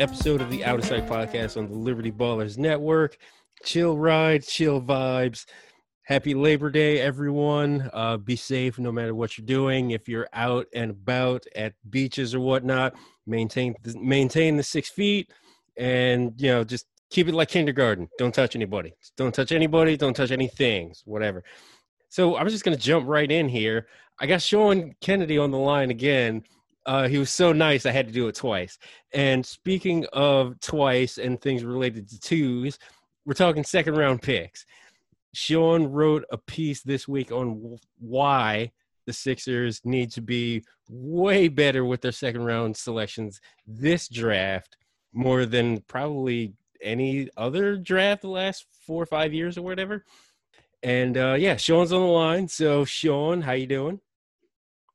episode of the Out of Sight podcast on the Liberty Ballers Network. Chill ride, chill vibes. Happy Labor Day, everyone. Uh, be safe no matter what you're doing. If you're out and about at beaches or whatnot, maintain maintain the six feet, and you know just keep it like kindergarten. Don't touch anybody. Don't touch anybody. Don't touch any things. Whatever. So I'm just gonna jump right in here. I got Sean Kennedy on the line again. Uh, he was so nice, I had to do it twice. And speaking of twice and things related to twos, we're talking second round picks. Sean wrote a piece this week on why the Sixers need to be way better with their second round selections this draft more than probably any other draft the last four or five years or whatever. And uh, yeah, Sean's on the line. So Sean, how you doing?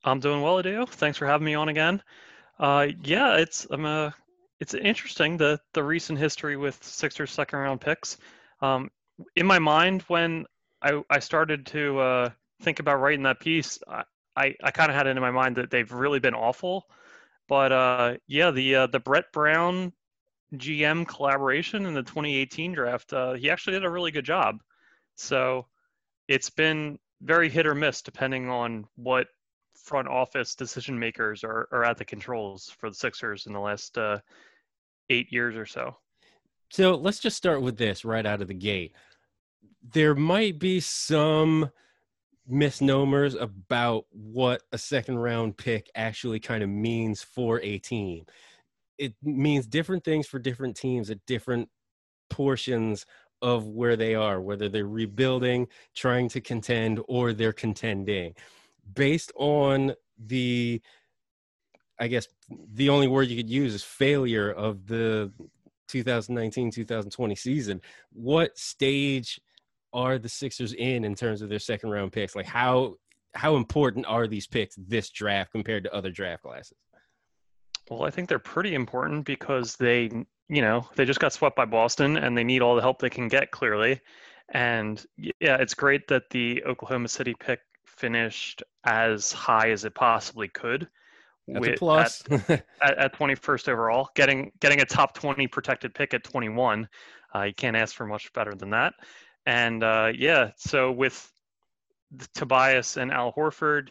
I'm doing well, Adeo. Thanks for having me on again. Uh, yeah, it's I'm uh, it's interesting the the recent history with Sixers second round picks. Um, in my mind, when I I started to uh, think about writing that piece, I I, I kind of had it in my mind that they've really been awful. But uh, yeah, the uh, the Brett Brown GM collaboration in the 2018 draft, uh, he actually did a really good job. So it's been very hit or miss depending on what front office decision makers are, are at the controls for the Sixers in the last uh, eight years or so. So let's just start with this right out of the gate. There might be some misnomers about what a second round pick actually kind of means for a team. It means different things for different teams at different portions of where they are, whether they're rebuilding, trying to contend, or they're contending. Based on the, I guess the only word you could use is failure of the 2019 2020 season, what stage are the Sixers in in terms of their second round picks? Like how how important are these picks this draft compared to other draft classes? Well, I think they're pretty important because they you know, they just got swept by Boston and they need all the help they can get clearly. And yeah, it's great that the Oklahoma City pick finished as high as it possibly could. That's with, a plus. at, at, at, 21st overall, getting getting a top 20 protected pick at 21, uh, you can't ask for much better than that. And uh, yeah, so with Tobias and Al Horford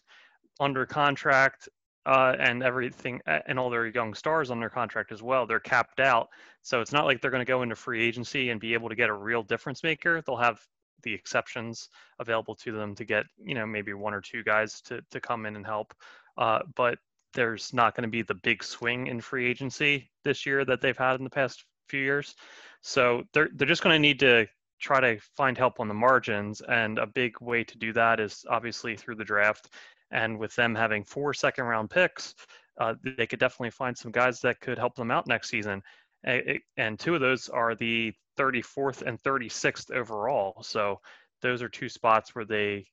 under contract, uh, and everything and all their young stars their contract as well. They're capped out, so it's not like they're going to go into free agency and be able to get a real difference maker. They'll have the exceptions available to them to get you know maybe one or two guys to to come in and help, uh, but there's not going to be the big swing in free agency this year that they've had in the past few years. So they're they're just going to need to try to find help on the margins and a big way to do that is obviously through the draft and with them having four second round picks, uh, they could definitely find some guys that could help them out next season. And two of those are the 34th and 36th overall. So those are two spots where they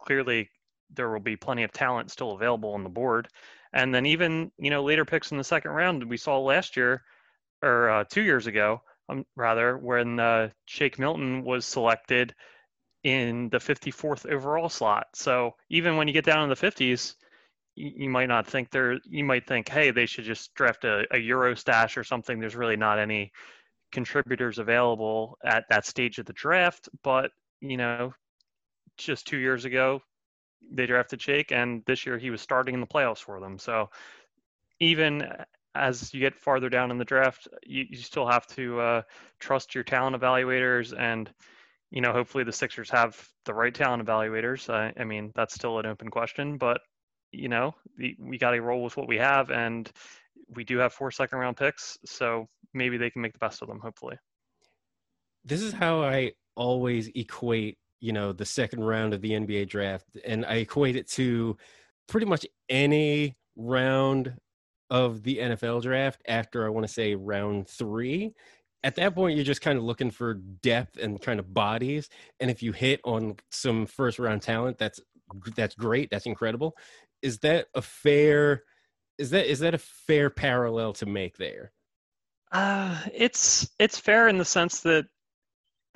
clearly there will be plenty of talent still available on the board. And then even you know later picks in the second round we saw last year or uh, two years ago, um, rather when uh, Shake Milton was selected in the 54th overall slot. So even when you get down in the 50s, you, you might not think they're, you might think, hey, they should just draft a, a Euro stash or something. There's really not any contributors available at that stage of the draft. But, you know, just two years ago, they drafted Shake, and this year he was starting in the playoffs for them. So even as you get farther down in the draft, you, you still have to uh, trust your talent evaluators and you know, hopefully the Sixers have the right talent evaluators. I, I mean, that's still an open question, but you know, the, we got to roll with what we have, and we do have four second round picks, so maybe they can make the best of them. Hopefully, this is how I always equate, you know, the second round of the NBA draft, and I equate it to pretty much any round of the NFL draft after I want to say round three. At that point you're just kind of looking for depth and kind of bodies and if you hit on some first round talent that's that's great that's incredible. Is that a fair is that is that a fair parallel to make there uh it's it's fair in the sense that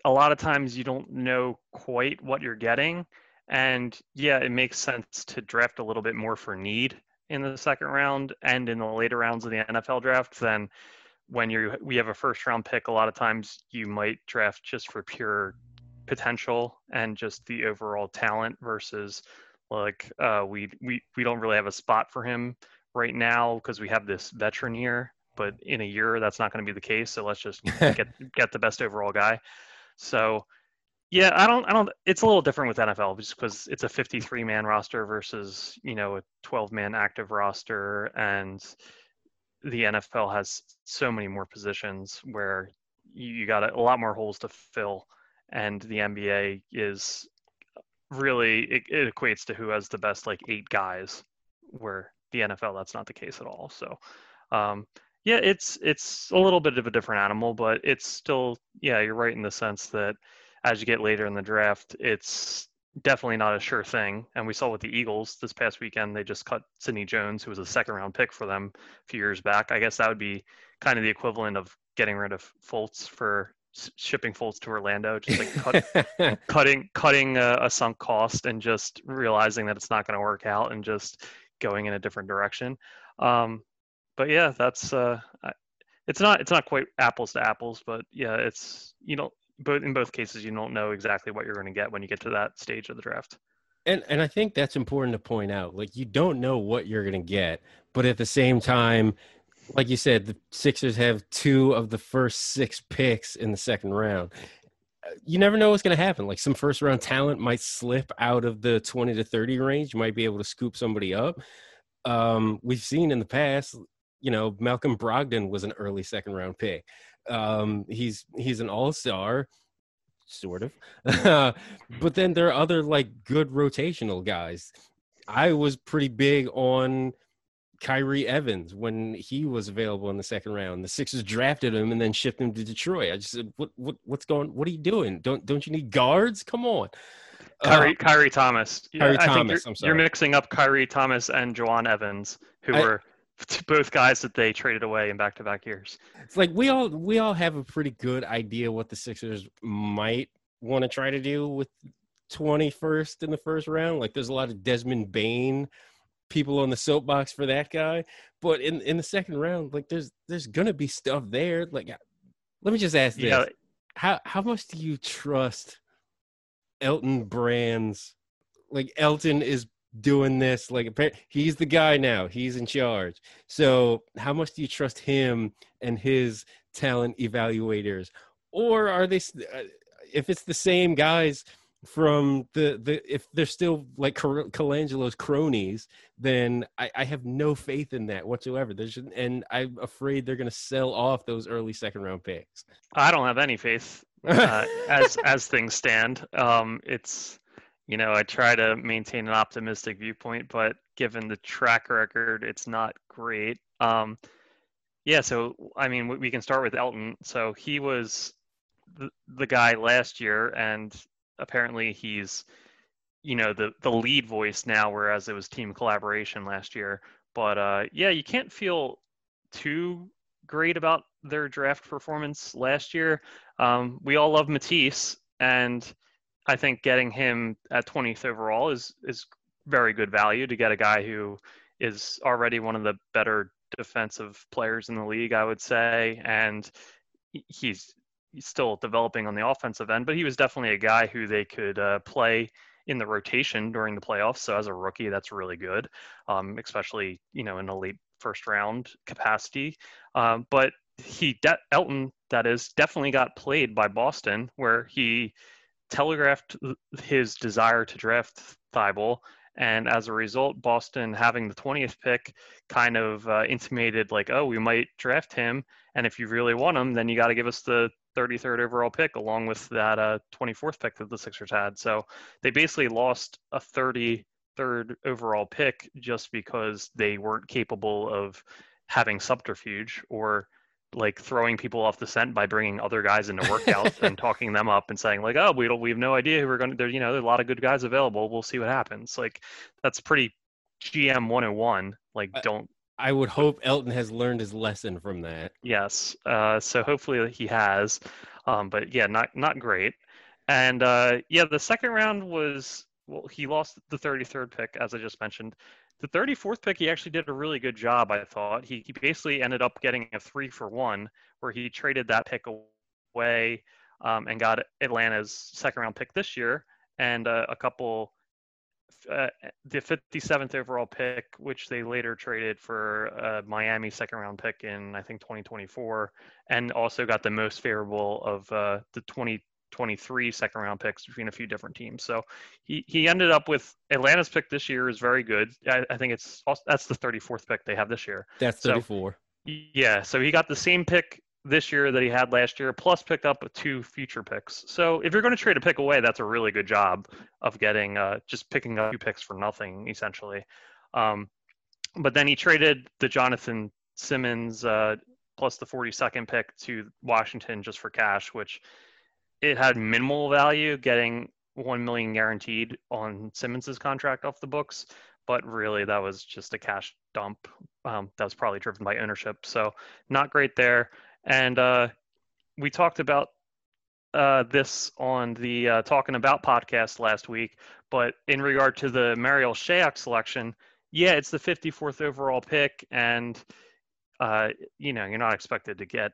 a lot of times you don't know quite what you're getting and yeah it makes sense to draft a little bit more for need in the second round and in the later rounds of the NFL draft than when you we have a first round pick, a lot of times you might draft just for pure potential and just the overall talent versus like uh, we we we don't really have a spot for him right now because we have this veteran here. But in a year, that's not going to be the case. So let's just get get the best overall guy. So yeah, I don't I don't. It's a little different with NFL just because it's a 53 man roster versus you know a 12 man active roster and the NFL has so many more positions where you got a, a lot more holes to fill, and the NBA is really it, it, equates to who has the best like eight guys, where the NFL that's not the case at all. So, um, yeah, it's it's a little bit of a different animal, but it's still yeah, you're right in the sense that as you get later in the draft, it's definitely not a sure thing. And we saw with the Eagles this past weekend, they just cut Sidney Jones, who was a second round pick for them a few years back. I guess that would be kind of the equivalent of getting rid of Fultz for shipping Fultz to Orlando, just like cut, cutting cutting a, a, sunk cost and just realizing that it's not going to work out and just going in a different direction. Um, but yeah, that's uh, it's not it's not quite apples to apples, but yeah, it's you know but in both cases you don't know exactly what you're going to get when you get to that stage of the draft. And and i think that's important to point out like you don't know what you're going to get but at the same time like you said the sixers have two of the first six picks in the second round. You never know what's going to happen like some first round talent might slip out of the 20 to 30 range you might be able to scoop somebody up. Um, we've seen in the past you know malcolm brogdon was an early second round pick um, he's he's an all star, sort of. but then there are other like good rotational guys. I was pretty big on Khyri Evans when he was available in the second round. The Sixers drafted him and then shipped him to Detroit. I just said, "What? What? What's going? What are you doing? Don't don't you need guards? Come on." Khyri, uh, Khyri Thomas. Khyri I Thomas. Think you're, you're, mixing up Khyri Thomas and Jawun Evans, who I, were both guys that they traded away in back-to-back years. It's like we all we all have a pretty good idea what the Sixers might want to try to do with 21st in the first round. Like there's a lot of Desmond Bane people on the soapbox for that guy, but in in the second round, like there's there's gonna be stuff there. Like, let me just ask this: yeah. how how much do you trust Elton Brand's? Like Elton is doing this like he's the guy now he's in charge so how much do you trust him and his talent evaluators or are they uh, if it's the same guys from the the if they're still like Colangelo's cronies, then I, I have no faith in that whatsoever. There's and I'm afraid they're going to sell off those early second round picks. I don't have any faith uh, as as things stand. Um, it's you know, I try to maintain an optimistic viewpoint, but given the track record, it's not great. Um, yeah, so I mean, we can start with Elton. So he was the, the guy last year, and apparently he's, you know, the the lead voice now, whereas it was team collaboration last year. But uh, yeah, you can't feel too great about their draft performance last year. Um, we all love Matisse, and I think getting him at 20th overall is is very good value to get a guy who is already one of the better defensive players in the league, I would say, and he's, still developing on the offensive end, but he was definitely a guy who they could uh, play in the rotation during the playoffs. So as a rookie, that's really good, um, especially you know in a late first round capacity. Um, but he de- Elton, that is, definitely got played by Boston, where he telegraphed his desire to draft Thybulle. And as a result, Boston having the 20th pick kind of uh, intimated, like, oh, we might draft him. And if you really want him, then you got to give us the 33rd overall pick along with that uh, 24th pick that the Sixers had. So they basically lost a 33rd overall pick just because they weren't capable of having subterfuge or like throwing people off the scent by bringing other guys into workouts and talking them up and saying like, oh, we don't, we have no idea who we're going to. There, you know, there's a lot of good guys available. We'll see what happens. Like that's pretty GM 101. Like, don't. I would hope Elton has learned his lesson from that. Yes. Uh, so hopefully he has. Um, but yeah, not not great. And uh, yeah, the second round was well, he lost the 33rd pick as I just mentioned. The 34th pick, he actually did a really good job, I thought. He, he basically ended up getting a three for one, where he traded that pick away um, and got Atlanta's second round pick this year and uh, a couple, uh, the 57th overall pick, which they later traded for a Miami second round pick in, I think, 2024, and also got the most favorable of uh, the 20 23 second round picks between a few different teams. So he, he ended up with Atlanta's pick this year is very good. I, I think it's also, that's the 34th pick they have this year. That's 34. So, yeah. So he got the same pick this year that he had last year, plus picked up two future picks. So if you're going to trade a pick away, that's a really good job of getting uh, just picking up two picks for nothing, essentially. Um, but then he traded the Jonathan Simmons uh, plus the 42nd pick to Washington just for cash, which it had minimal value getting one million guaranteed on Simmons's contract off the books, but really that was just a cash dump. Um, that was probably driven by ownership, so not great there. And uh, we talked about uh, this on the uh, Talking About podcast last week, but in regard to the Marial Shayok selection, yeah, it's the 54th overall pick, and uh, you know you're not expected to get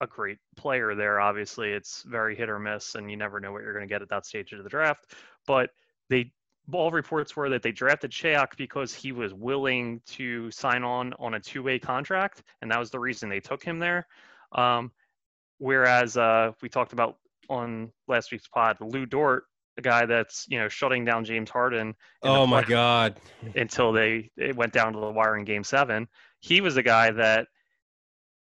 a great player there. Obviously, it's very hit or miss, and you never know what you're going to get at that stage of the draft. But they all reports were that they drafted Shayok because he was willing to sign on on a two-way contract, and that was the reason they took him there. Um, whereas uh, we talked about on last week's pod, Lu Dort, the guy that's you know shutting down James Harden. Oh my God! Until they it went down to the wire in Game Seven, he was a guy that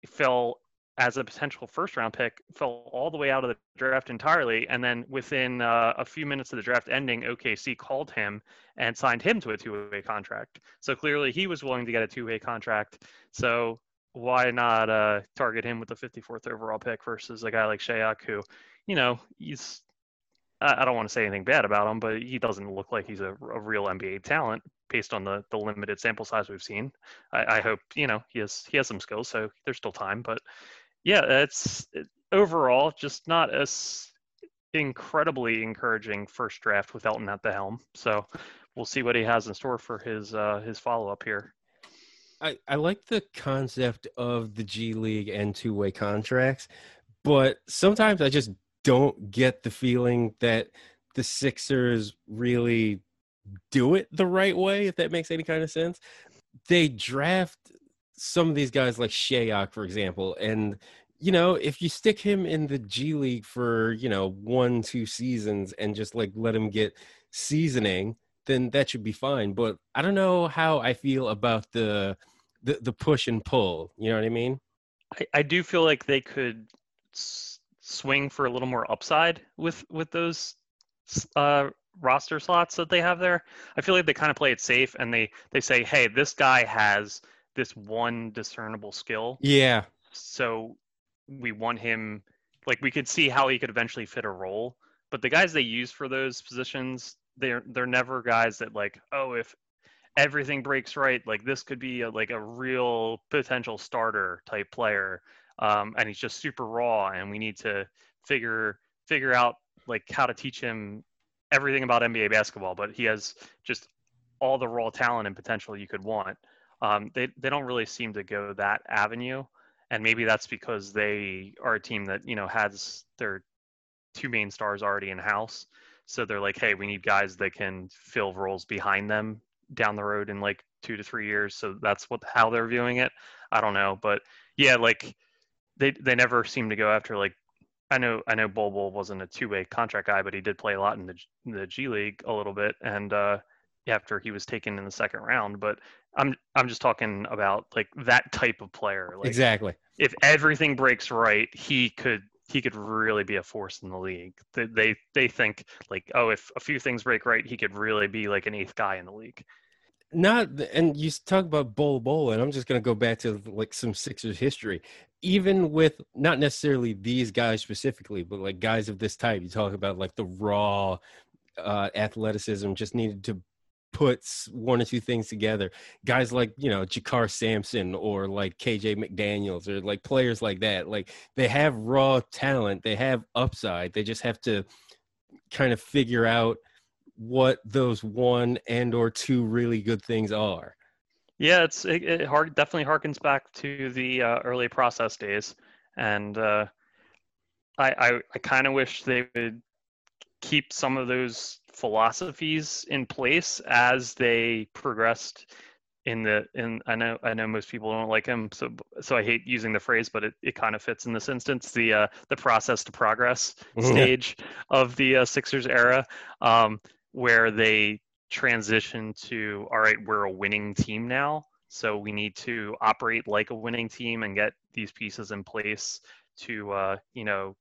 fell as a potential first round pick fell all the way out of the draft entirely and then within uh, a few minutes of the draft ending okc called him and signed him to a two-way contract so clearly he was willing to get a two-way contract so why not uh, target him with the 54th overall pick versus a guy like Shayok who you know he's I don't want to say anything bad about him, but he doesn't look like he's a, a real NBA talent based on the, the limited sample size we've seen. I, I, hope you know he has he has some skills, so there's still time. But yeah, it's overall just not as incredibly encouraging first draft with Elton at the helm. So we'll see what he has in store for his uh, his follow up here. I, I like the concept of the G League and two way contracts, but sometimes I just don't get the feeling that the Sixers really do it the right way, if that makes any kind of sense. They draft some of these guys like Shayok, for example, and you know, if you stick him in the G League for, you know, one, two seasons and just like let him get seasoning, then that should be fine. But I don't know how I feel about the the, the push and pull. You know what I mean? I, I do feel like they could s- swing for a little more upside with with those uh, roster slots that they have there. I feel like they kind of play it safe and they they say, hey, this guy has this one discernible skill. Yeah. So we want him like we could see how he could eventually fit a role. But the guys they use for those positions, they're they're never guys that like, oh, if everything breaks right, like this could be a, like a real potential starter type player. Um, and he's just super raw, and we need to figure figure out like how to teach him everything about NBA basketball. But he has just all the raw talent and potential you could want um, they they don't really seem to go that avenue, and maybe that's because they are a team that you know has their two main stars already in house. So they're like, hey, we need guys that can fill roles behind them down the road in like two to three years. So that's what how they're viewing it. I don't know, but yeah, like they they never seem to go after like I know I know Bol Bol wasn't a two way contract guy, but he did play a lot in the in the G League a little bit, and uh, after he was taken in the second round. But I'm I'm just talking about like that type of player. Like, exactly. If everything breaks right, he could he could really be a force in the league. They, they they think like, oh, if a few things break right, he could really be like an eighth guy in the league. Not and you talk about Bol Bol, and I'm just gonna go back to like some Sixers history. Even with not necessarily these guys specifically, but like guys of this type, you talk about like the raw uh, athleticism just needed to puts one or two things together. Guys like, you know, JaKarr Sampson or like KJ McDaniels or like players like that. Like they have raw talent, they have upside. They just have to kind of figure out what those one and or two really good things are. Yeah, it's it, it hard, definitely harkens back to the uh, early process days, and uh, I I, I kind of wish they would keep some of those philosophies in place as they progressed in the in I know I know most people don't like him so so I hate using the phrase but it, it kind of fits in this instance the uh, the process to progress stage of the uh, Sixers era um, where they transition to all right we're a winning team now so we need to operate like a winning team and get these pieces in place to uh, you know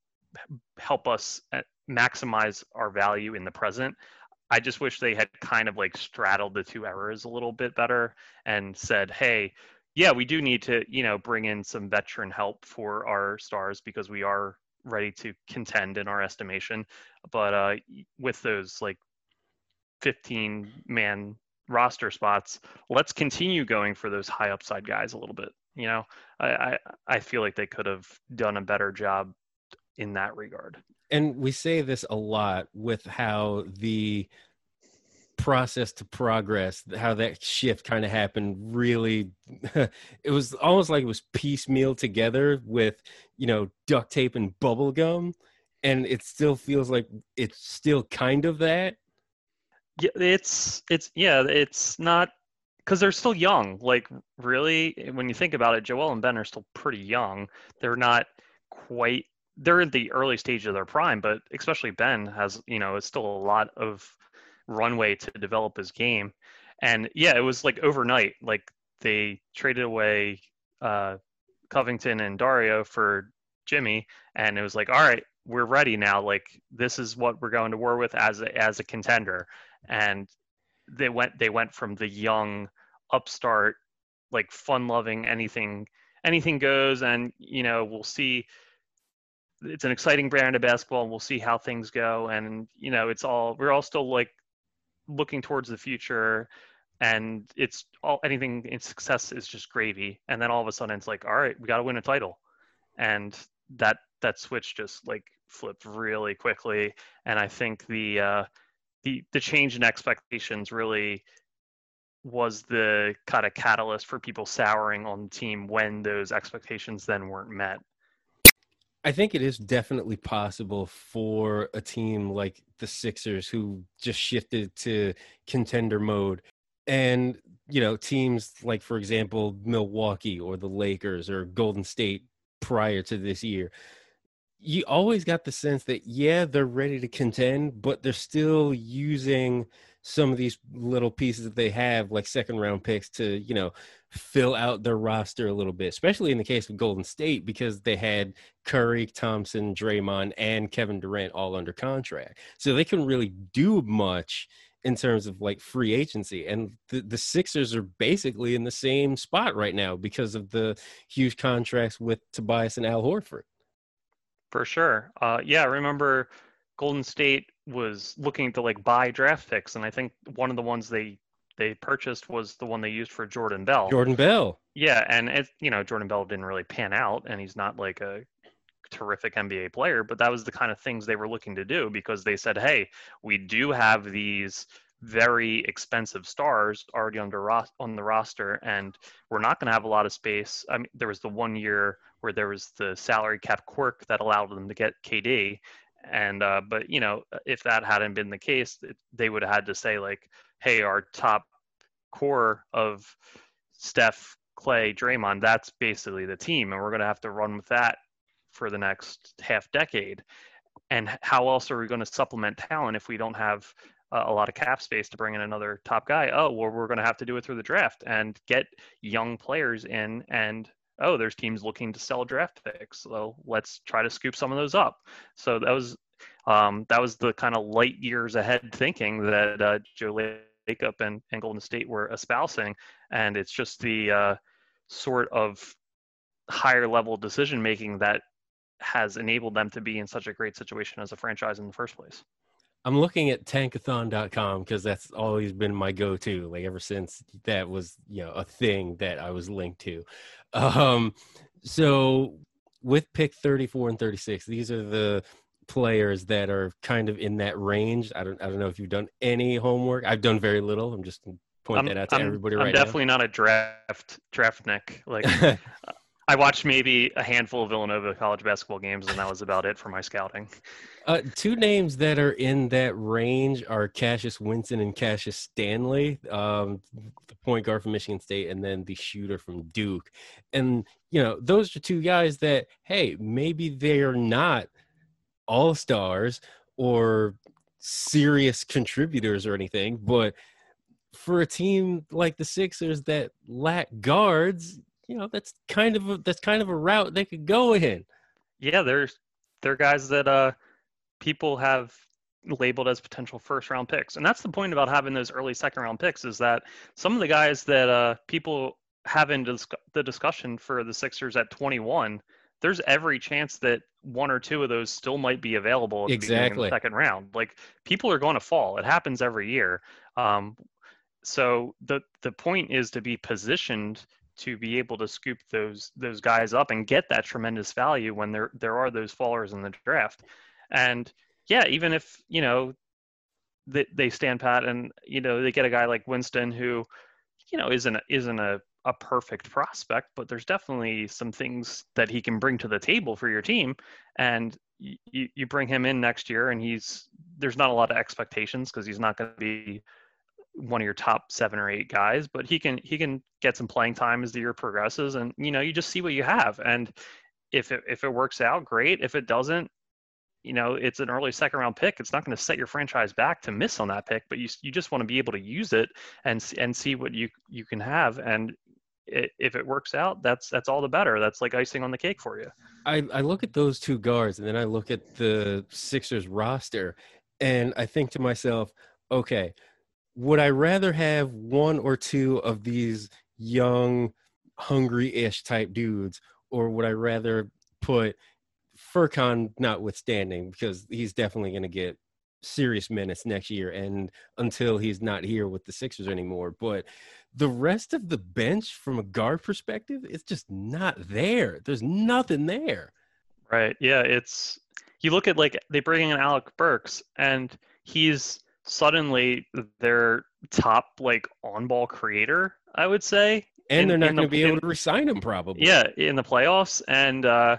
help us maximize our value in the present I just wish they had kind of like straddled the two errors a little bit better and said, hey, yeah, we do need to, you know, bring in some veteran help for our stars because we are ready to contend in our estimation. But uh, with those like 15 man roster spots, let's continue going for those high upside guys a little bit. You know, I, I, I feel like they could have done a better job in that regard and we say this a lot with how the process to progress how that shift kind of happened really it was almost like it was piecemeal together with you know duct tape and bubble gum and it still feels like it's still kind of that. Yeah it's it's yeah it's not because they're still young like really when you think about it joel and ben are still pretty young. They're not quite they're in the early stage of their prime, but especially Ben has, you know, it's still a lot of runway to develop his game. And yeah, it was like overnight. Like they traded away uh, Covington and Dario for Jimmy, and it was like, all right, we're ready now. Like this is what we're going to war with as a, as a contender. And they went they went from the young upstart, like fun loving anything anything goes, and you know we'll see it's an exciting brand of basketball and we'll see how things go. And you know it's all we're all still like looking towards the future and it's all anything in success is just gravy. And then all of a sudden it's like all right we got to win a title. And that that switch just like flipped really quickly. And i think the uh the the change in expectations really was the kind of catalyst for people souring on the team when those expectations then weren't met I think it is definitely possible for a team like the Sixers who just shifted to contender mode and you know teams like for example Milwaukee or the Lakers or Golden State prior to this year you always got the sense that yeah they're ready to contend but they're still using some of these little pieces that they have, like second round picks, to you know fill out their roster a little bit. Especially in the case of Golden State, because they had Curry, Thompson, Draymond, and Kevin Durant all under contract, so they couldn't really do much in terms of like free agency. And the, the Sixers are basically in the same spot right now because of the huge contracts with Tobias and Al Horford. For sure. Uh, yeah, I remember Golden State was looking to like buy draft picks, and I think one of the ones they they purchased was the one they used for Jordan Bell. Jordan Bell. Yeah, and it, you know Jordan Bell didn't really pan out, and he's not like a terrific NBA player, but that was the kind of things they were looking to do because they said, "Hey, we do have these very expensive stars already on the, ro- on the roster, and we're not going to have a lot of space." I mean, there was the one year where there was the salary cap quirk that allowed them to get KD, and uh, but you know if that hadn't been the case they would have had to say like hey our top core of steph clay draymond that's basically the team and we're going to have to run with that for the next half decade and how else are we going to supplement talent if we don't have a lot of cap space to bring in another top guy oh well we're going to have to do it through the draft and get young players in and oh, there's teams looking to sell draft picks. So let's try to scoop some of those up. So that was um, that was the kind of light years ahead thinking that uh, Joe Lacob and, and Golden State were espousing, and it's just the uh, sort of higher level decision making that has enabled them to be in such a great situation as a franchise in the first place. I'm looking at tankathon.com because that's always been my go-to, like ever since that was, you know, a thing that I was linked to. Um, so with pick 34 and 36, these are the players that are kind of in that range. I don't I don't know if you've done any homework. I've done very little. I'm just point I'm, that out to I'm, everybody I'm right definitely not a draft draft nick. Like. I watched maybe a handful of Villanova college basketball games, and that was about it for my scouting. uh, two names that are in that range are Cassius Winston and Cassius Stanley, um, the point guard from Michigan State, and then the shooter from Duke. And you know, those are two guys that hey, maybe they are not all stars or serious contributors or anything, but for a team like the Sixers that lack guards, you know, that's kind of a, that's kind of a route they could go in. Yeah, they're they're guys that uh people have labeled as potential first round picks, and that's the point about having those early second round picks is that some of the guys that uh people have in dis- the discussion for the Sixers at 21 there's every chance that one or two of those still might be available at the beginning of Exactly. the second round. Like people are going to fall. It happens every year. Um, so the the point is to be positioned to be able to scoop those those guys up and get that tremendous value when there there are those fallers in the draft. And yeah, even if you know they, they stand pat and you know they get a guy like Winston who you know isn't a, isn't a a perfect prospect, but there's definitely some things that he can bring to the table for your team. And you, you bring him in next year, and he's there's not a lot of expectations because he's not going to be one of your top seven or eight guys, but he can he can get some playing time as the year progresses, and you know you just see what you have. And if it if it works out, great. If it doesn't, you know it's an early second round pick. It's not going to set your franchise back to miss on that pick, but you you just want to be able to use it and and see what you you can have. And it, if it works out, that's that's all the better. That's like icing on the cake for you. I, I look at those two guards and then I look at the Sixers roster and I think to myself, okay, would I rather have one or two of these young, hungry ish type dudes, or would I rather put Furkan notwithstanding, because he's definitely going to get serious minutes next year and until he's not here with the Sixers anymore. But the rest of the bench from a guard perspective is just not there. There's nothing there. Right. Yeah. It's you look at like they bring in Alec Burks and he's suddenly their top like on ball creator, I would say. And in- they're not going to be in- able to resign him probably. Yeah, in the playoffs, and uh,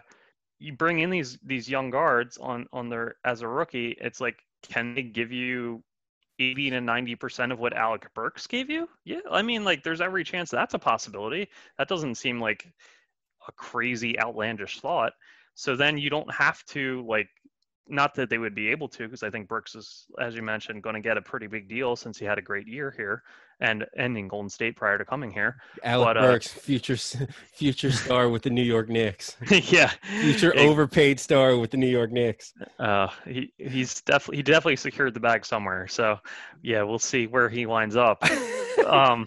you bring in these these young guards on on their as a rookie. It's like, can they give you eighty to ninety percent of what Alec Burks gave you? Yeah, I mean, like, there's every chance that's a possibility. That doesn't seem like a crazy outlandish thought. So then you don't have to like. Not that they would be able to, because I think Burks is, as you mentioned, going to get a pretty big deal since he had a great year here and ending Golden State prior to coming here. Alec But, uh, future future star with the New York Knicks, yeah, future Ex- overpaid star with the New York Knicks. Uh, he he's definitely he definitely secured the bag somewhere. So yeah, we'll see where he winds up. um,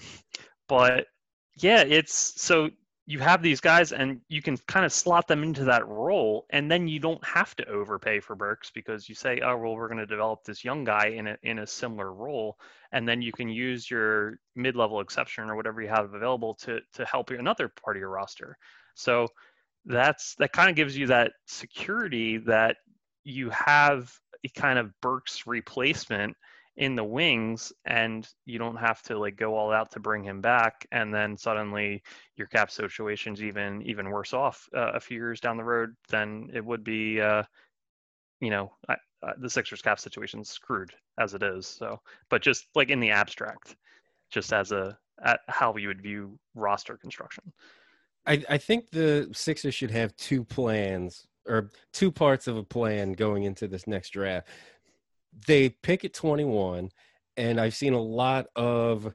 but yeah, it's so you have these guys and you can kind of slot them into that role, and then you don't have to overpay for Burks because you say, oh well, we're going to develop this young guy in a in a similar role, and then you can use your mid-level exception or whatever you have available to to help another part of your roster. So that's that kind of gives you that security that you have a kind of Burks replacement in the wings and you don't have to like go all out to bring him back. And then suddenly your cap situation's even even worse off uh, a few years down the road than it would be uh you know I, uh, the Sixers cap situation's screwed as it is. So but just like in the abstract just as a how you would view roster construction. I, I think the Sixers should have two plans or two parts of a plan going into this next draft. They pick at 21, and I've seen a lot of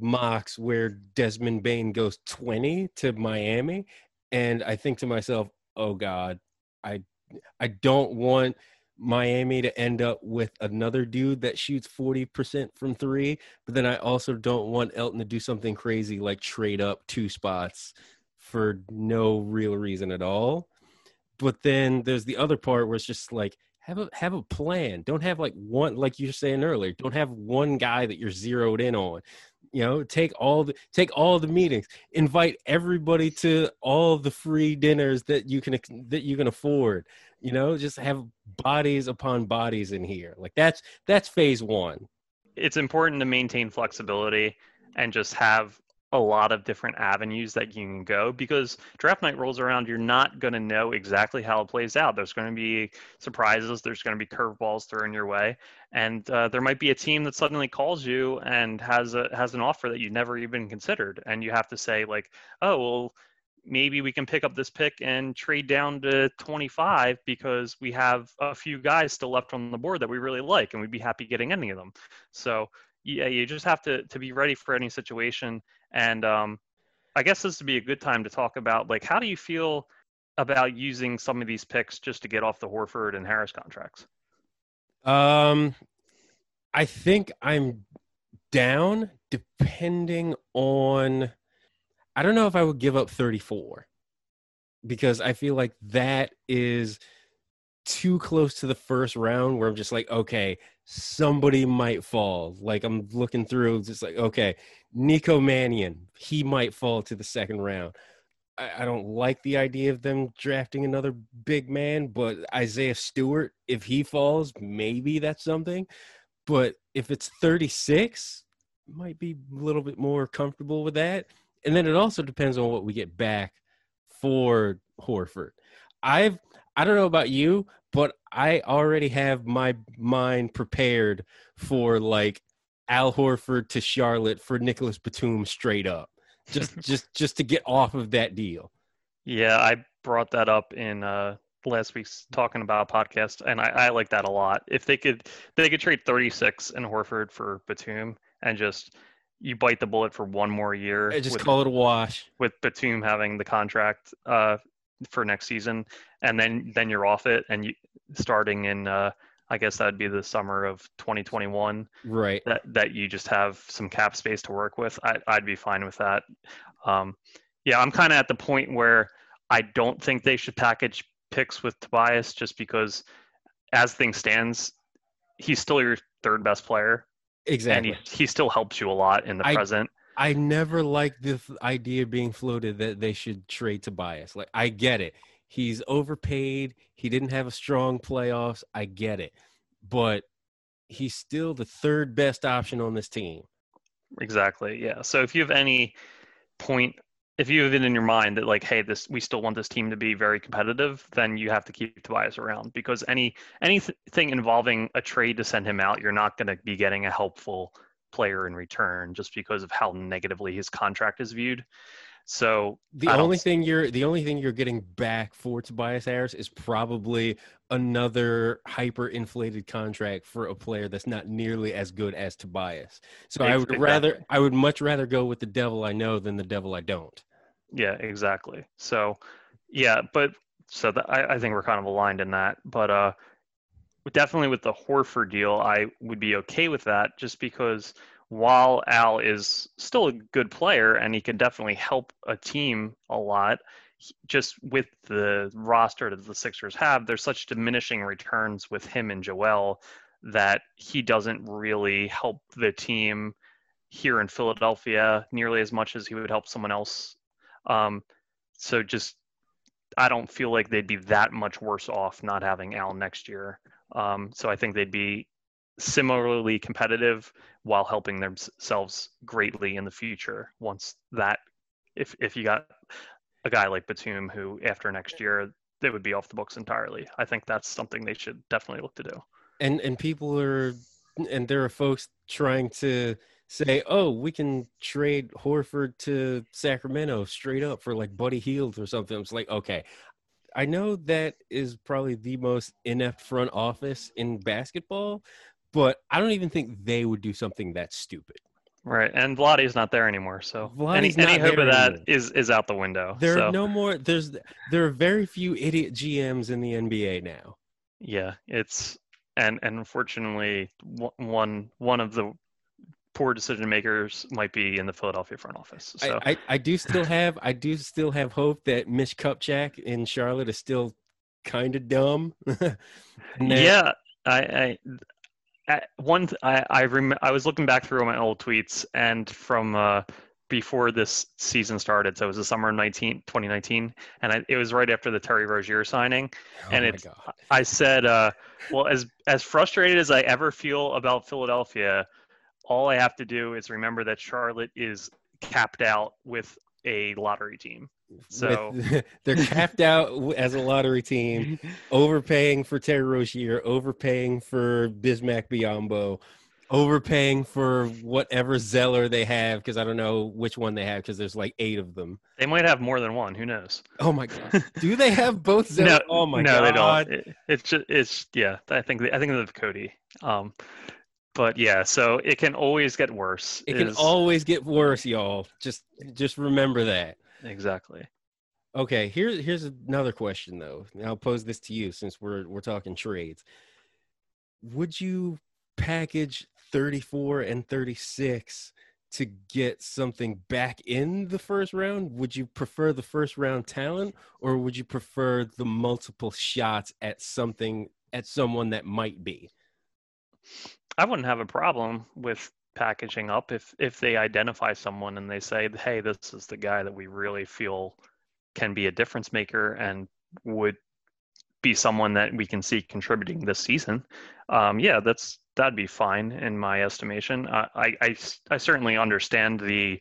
mocks where Desmond Bane goes 20 to Miami. And I think to myself, oh God, I I don't want Miami to end up with another dude that shoots 40% from three. But then I also don't want Elton to do something crazy like trade up two spots for no real reason at all. But then there's the other part where it's just like have a have a plan. Don't have like one like you were saying earlier. Don't have one guy that you're zeroed in on. You know, take all the take all the meetings. Invite everybody to all the free dinners that you can that you can afford. You know, just have bodies upon bodies in here. Like that's that's phase one. It's important to maintain flexibility and just have a lot of different avenues that you can go because draft night rolls around you're not going to know exactly how it plays out. There's going to be surprises there's going to be curveballs thrown your way and uh, there might be a team that suddenly calls you and has a has an offer that you never even considered and you have to say like oh well maybe we can pick up this pick and trade down to 25 because we have a few guys still left on the board that we really like and we'd be happy getting any of them. So yeah you just have to to be ready for any situation and um, I guess this would be a good time to talk about like how do you feel about using some of these picks just to get off the Horford and Harris contracts? Um, I think I'm down depending on. I don't know if I would give up 34 because I feel like that is too close to the first round where I'm just like, okay, somebody might fall. Like I'm looking through, just like, okay, Nico Mannion, he might fall to the second round. I, I, don't like the idea of them drafting another big man, but Isaiah Stewart, if he falls, maybe that's something. But if it's 36, might be a little bit more comfortable with that. And then it also depends on what we get back for Horford. I've I don't know about you, but I already have my mind prepared for like Al Horford to Charlotte for Nicolas Batum straight up. Just just just to get off of that deal. Yeah, I brought that up in uh last week's talking about podcast and I, I like that a lot. If they could they could trade 36 and Horford for Batum and just you bite the bullet for one more year. I just with, call it a wash. With Batum having the contract uh for next season and then then you're off it and you starting in uh I guess that'd be the summer of 2021. Right. That that you just have some cap space to work with. I, I'd be fine with that. Um, yeah, I'm kind of at the point where I don't think they should package picks with Tobias just because, as things stands, he's still your third best player. Exactly. And he, he still helps you a lot in the I, present. I never liked the idea being floated that they should trade Tobias. Like, I get it. He's overpaid. He didn't have a strong playoffs. I get it. But he's still the third best option on this team. Exactly. Yeah. So if you have any point if you have it in your mind that like hey this we still want this team to be very competitive then you have to keep tobias around because any anything involving a trade to send him out you're not going to be getting a helpful player in return just because of how negatively his contract is viewed so the only thing you're the only thing you're getting back for Tobias Harris is probably another hyper inflated contract for a player that's not nearly as good as Tobias. So I would rather I would much rather go with the devil I know than the devil I don't. Yeah, exactly. So yeah, but so that, I, I think we're kind of aligned in that. But uh definitely with the Horford deal, I would be okay with that just because while Al is still a good player and he can definitely help a team a lot, just with the roster that the Sixers have, there's such diminishing returns with him and Joel that he doesn't really help the team here in Philadelphia nearly as much as he would help someone else. Um, so just I don't feel like they'd be that much worse off not having Al next year. Um, so I think they'd be similarly competitive while helping themselves greatly in the future once that if if you got a guy like Batum who after next year they would be off the books entirely. I think that's something they should definitely look to do. And and people are and there are folks trying to say, "Oh, we can trade Horford to Sacramento straight up for like Buddy Hield or something." It's like, okay, I know that is probably the most inept front office in basketball, but I don't even think they would do something that stupid. Right, and Vladdy's not there anymore, so any, any hope of that is is out the window. There so. are no more. There's there are very few idiot GMs in the NBA now. Yeah, it's and and unfortunately one one of the poor decision makers might be in the Philadelphia front office. So I, I, I do still have I do still have hope that Mitch Kupchak in Charlotte is still kind of dumb. yeah, I, I one I I, rem- I was looking back through my old tweets and from uh, before this season started. So it was the summer of 19, 2019. And I, it was right after the Terry Rozier signing. Oh and God. I said, uh, well, as, as frustrated as I ever feel about Philadelphia, all I have to do is remember that Charlotte is capped out with a lottery team. So With- they're capped out as a lottery team, overpaying for Terry Rozier, overpaying for Bismack Biyombo, overpaying for whatever Zeller they have because I don't know which one they have because there's like eight of them. they might have more than one. Who knows? Oh my god, do they have both Zeller? no, oh my no, god, they don't. It, it's just, it's yeah. I think I think they have Cody. Um, but yeah, so it can always get worse. It can always get worse, y'all. Just just remember that. Exactly. Okay, here's here's another question though. I'll pose this to you since we're we're talking trades. Would you package 34 and 36 to get something back in the first round? Would you prefer the first round talent or would you prefer the multiple shots at something at someone that might be? I wouldn't have a problem with packaging up if if they identify someone and they say, "Hey, this is the guy that we really feel can be a difference maker and would be someone that we can see contributing this season." Um, yeah, that's that'd be fine in my estimation. I I, I certainly understand the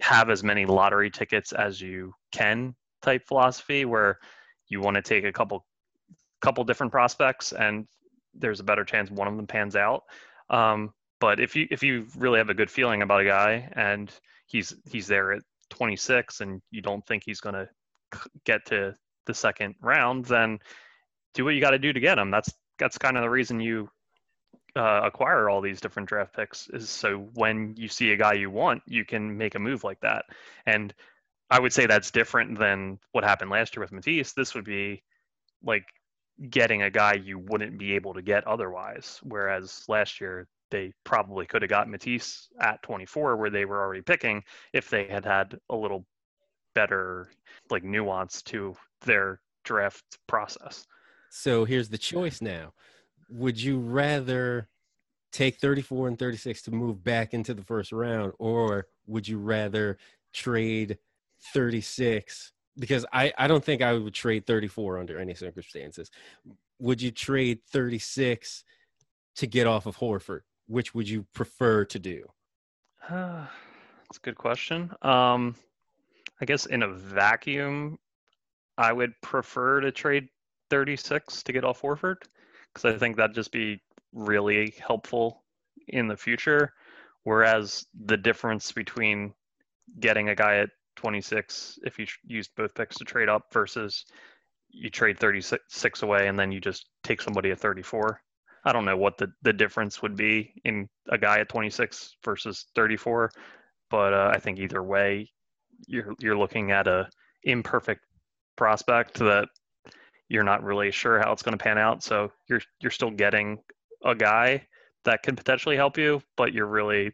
have as many lottery tickets as you can type philosophy, where you want to take a couple couple different prospects and there's a better chance one of them pans out. Um, but if you if you really have a good feeling about a guy and he's he's there at 26 and you don't think he's going to get to the second round, then do what you got to do to get him. That's that's kind of the reason you uh, acquire all these different draft picks is so when you see a guy you want, you can make a move like that. And I would say that's different than what happened last year with Matisse. This would be like getting a guy you wouldn't be able to get otherwise. Whereas last year they probably could have got Matisse at 24, where they were already picking, if they had had a little better like nuance to their draft process. So here's the choice now. Would you rather take 34 and 36 to move back into the first round, or would you rather trade 36? Because I, I don't think I would trade 34 under any circumstances. Would you trade 36 to get off of Horford? Which would you prefer to do? Uh, that's a good question. Um, I guess in a vacuum, I would prefer to trade 36 to get off Horford because I think that'd just be really helpful in the future. Whereas the difference between getting a guy at 26, if you used both picks to trade up, versus you trade 36 away and then you just take somebody at 34. I don't know what the, the difference would be in a guy at 26 versus 34, but uh, I think either way, you're you're looking at a imperfect prospect that you're not really sure how it's going to pan out. So you're you're still getting a guy that can potentially help you, but you're really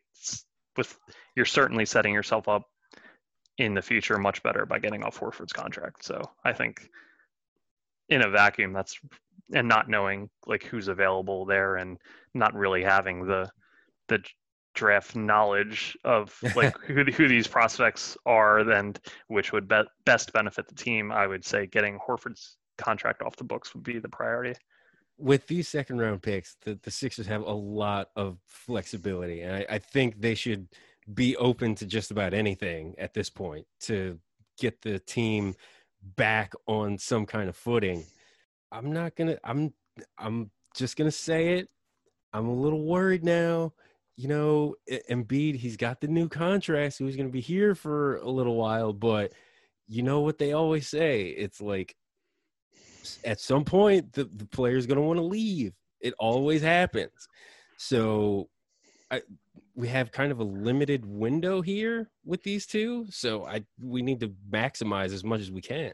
with you're certainly setting yourself up in the future much better by getting off Horford's contract. So I think in a vacuum, that's and not knowing like who's available there and not really having the the draft knowledge of like who who these prospects are then which would be- best benefit the team i would say getting horford's contract off the books would be the priority with these second round picks, the, the Sixers have a lot of flexibility. And I, I think they should be open to just about anything at this point to get the team back on some kind of footing. I'm not gonna I'm I'm just gonna say it. I'm a little worried now. You know, Embiid, he's got the new contract, so he's gonna be here for a little while, but you know what they always say? It's like at some point the, the player's to want to leave it always happens so I, we have kind of a limited window here with these two so i we need to maximize as much as we can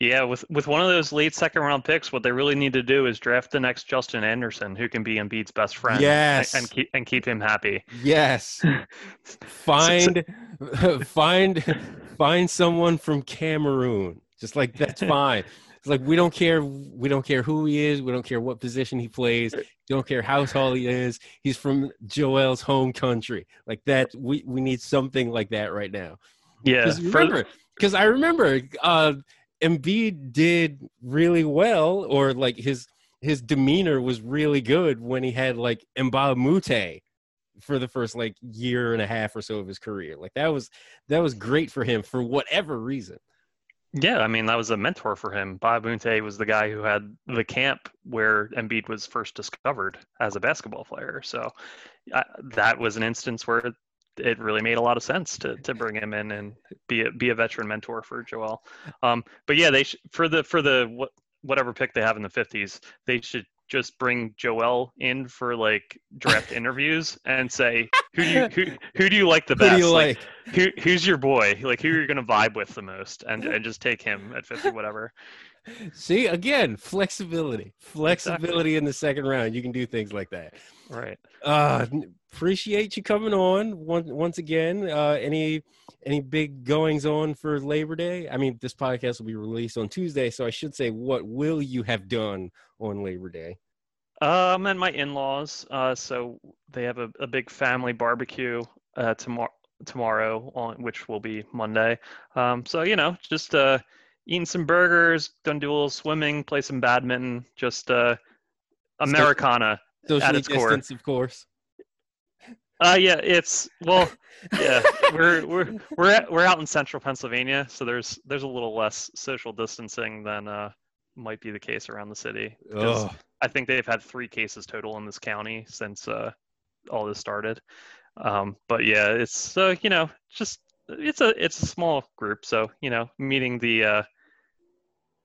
yeah with with one of those late second round picks what they really need to do is draft the next justin anderson who can be Embiid's best friend Yes. and, and keep and keep him happy yes find find find someone from cameroon just like that's fine It's like we don't care. We don't care who he is. We don't care what position he plays. Don't care how tall he is. He's from Joel's home country. Like that. We we need something like that right now. Yeah. Because remember, because I remember, uh, Embiid did really well, or like his his demeanor was really good when he had like Mbah Mute for the first like year and a half or so of his career. Like that was that was great for him for whatever reason. Yeah, I mean that was a mentor for him. Bob Bunte was the guy who had the camp where Embiid was first discovered as a basketball player. So uh, that was an instance where it really made a lot of sense to to bring him in and be a, be a veteran mentor for Joel. Um, but yeah, they sh- for the for the what whatever pick they have in the 50s, they should just bring Joel in for like draft interviews and say who do you who, who do you like the Who best? do you like? who who's your boy? Like who are you gonna vibe with the most, and and just take him at fifty, whatever. See again, flexibility, flexibility in the second round. You can do things like that. Right. Uh, appreciate you coming on once once again. Uh, any any big goings on for Labor Day? I mean, this podcast will be released on Tuesday, so I should say, what will you have done on Labor Day? Um, and my in-laws. Uh, so they have a, a big family barbecue uh tomorrow tomorrow on which will be Monday. Um, so you know, just uh eating some burgers, gonna do a little swimming, play some badminton, just uh Americana. Socially its core. distance, of course. Uh yeah, it's well yeah, we're we're we're at, we're out in central Pennsylvania, so there's there's a little less social distancing than uh might be the case around the city. Oh, I think they've had three cases total in this county since uh, all this started. Um, but yeah, it's uh, you know just it's a it's a small group, so you know meeting the uh,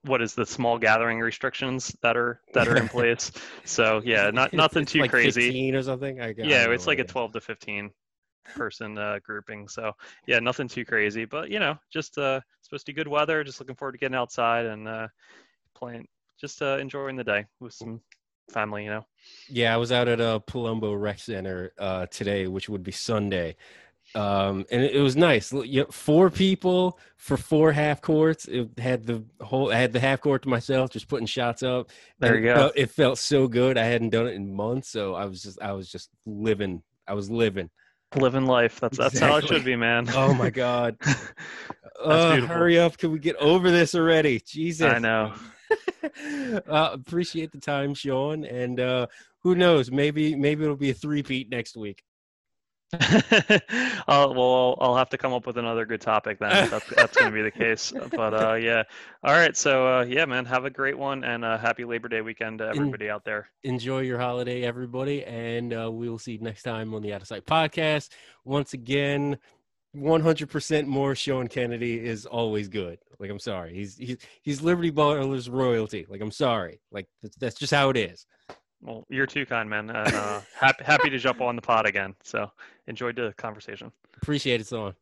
what is the small gathering restrictions that are that are in place. So yeah, not nothing it's too like crazy. 15 or something. I, I Yeah, it's like a what it is. 12 to 15 person uh, grouping. So yeah, nothing too crazy, but you know, just uh, supposed to be good weather. Just looking forward to getting outside and uh, playing, just uh, enjoying the day with some family. You know. Yeah, I was out at a Palumbo Rec Center uh, today, which would be Sunday, um, and it, it was nice. Four people for four half courts. It had the whole. I had the half court to myself, just putting shots up. There and you it go. Felt, it felt so good. I hadn't done it in months, so I was just. I was just living. I was living. Living life. That's that's how it should be, man. Oh my god! Uh, beautiful. hurry up! Can we get over this already? Jesus! I know. uh, appreciate the time, Sean, and uh, who knows? Maybe maybe it'll be a three-peat next week. I'll, well, I'll have to come up with another good topic then. if That's that's going to be the case. But uh, yeah. All right. So uh, yeah, man. Have a great one and uh, happy Labor Day weekend to everybody out there. enjoy your holiday, everybody, and uh, we will see you next time on the Out of Sight podcast. Once again, 100% more Sean Kennedy is always good. Like, I'm sorry. He's he's, he's Liberty Ballers royalty. Like, I'm sorry. Like, that's, that's just how it is. Well, you're too kind, man. And uh, happy happy to jump on the pod again. So enjoyed the conversation. Appreciate it, Sean.